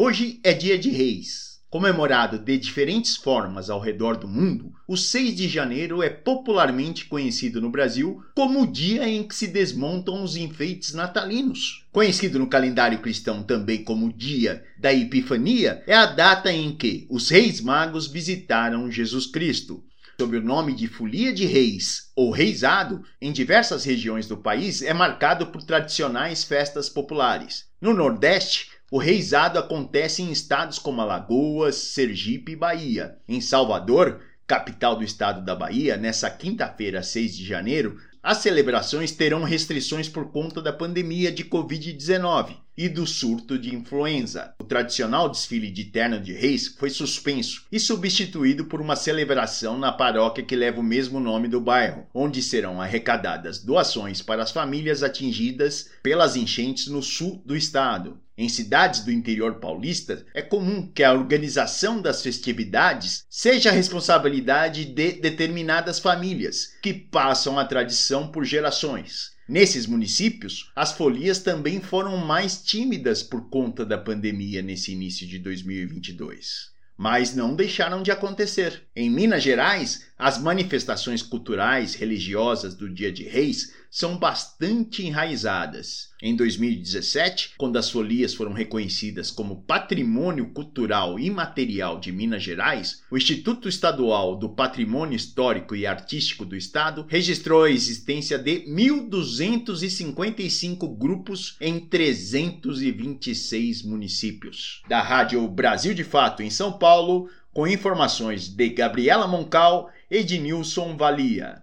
Hoje é dia de Reis. Comemorado de diferentes formas ao redor do mundo, o 6 de janeiro é popularmente conhecido no Brasil como o dia em que se desmontam os enfeites natalinos. Conhecido no calendário cristão também como dia da Epifania, é a data em que os reis magos visitaram Jesus Cristo. Sob o nome de Folia de Reis ou Reisado, em diversas regiões do país é marcado por tradicionais festas populares. No Nordeste, o reizado acontece em estados como Alagoas, Sergipe e Bahia. Em Salvador, capital do estado da Bahia, nessa quinta-feira, 6 de janeiro, as celebrações terão restrições por conta da pandemia de Covid-19 e do surto de influenza. O tradicional desfile de terno de reis foi suspenso e substituído por uma celebração na paróquia que leva o mesmo nome do bairro, onde serão arrecadadas doações para as famílias atingidas pelas enchentes no sul do estado. Em cidades do interior paulista, é comum que a organização das festividades seja a responsabilidade de determinadas famílias, que passam a tradição por gerações. Nesses municípios, as folias também foram mais tímidas por conta da pandemia nesse início de 2022 mas não deixaram de acontecer. Em Minas Gerais, as manifestações culturais religiosas do Dia de Reis são bastante enraizadas. Em 2017, quando as folias foram reconhecidas como Patrimônio Cultural Imaterial de Minas Gerais, o Instituto Estadual do Patrimônio Histórico e Artístico do Estado registrou a existência de 1.255 grupos em 326 municípios. Da Rádio Brasil de Fato em São Paulo, com informações de Gabriela Moncal Ednilson Valia.